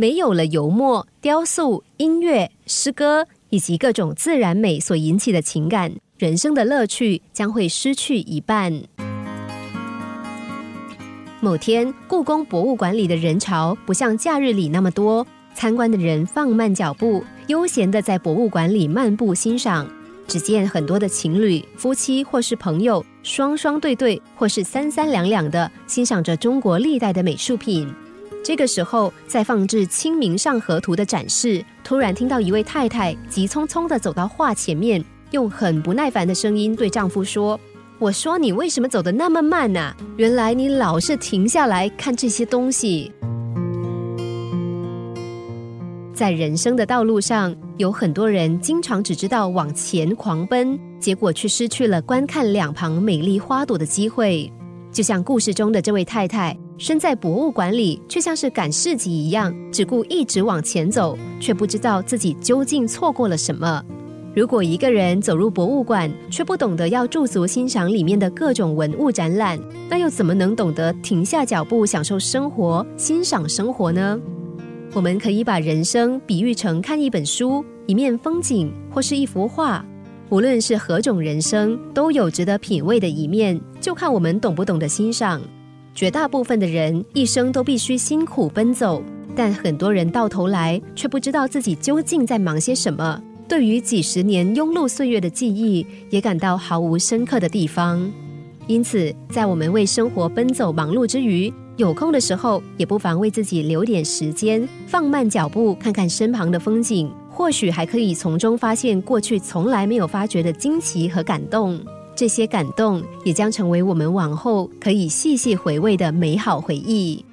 没有了油墨、雕塑、音乐、诗歌以及各种自然美所引起的情感，人生的乐趣将会失去一半。某天，故宫博物馆里的人潮不像假日里那么多，参观的人放慢脚步，悠闲的在博物馆里漫步欣赏。只见很多的情侣、夫妻或是朋友，双双对对或是三三两两的欣赏着中国历代的美术品。这个时候，在放置《清明上河图》的展示，突然听到一位太太急匆匆的走到画前面，用很不耐烦的声音对丈夫说。我说你为什么走得那么慢呢？原来你老是停下来看这些东西。在人生的道路上，有很多人经常只知道往前狂奔，结果却失去了观看两旁美丽花朵的机会。就像故事中的这位太太，身在博物馆里，却像是赶市集一样，只顾一直往前走，却不知道自己究竟错过了什么。如果一个人走入博物馆，却不懂得要驻足欣赏里面的各种文物展览，那又怎么能懂得停下脚步享受生活、欣赏生活呢？我们可以把人生比喻成看一本书、一面风景或是一幅画。无论是何种人生，都有值得品味的一面，就看我们懂不懂得欣赏。绝大部分的人一生都必须辛苦奔走，但很多人到头来却不知道自己究竟在忙些什么。对于几十年庸碌岁月的记忆，也感到毫无深刻的地方。因此，在我们为生活奔走忙碌之余，有空的时候，也不妨为自己留点时间，放慢脚步，看看身旁的风景，或许还可以从中发现过去从来没有发觉的惊奇和感动。这些感动，也将成为我们往后可以细细回味的美好回忆。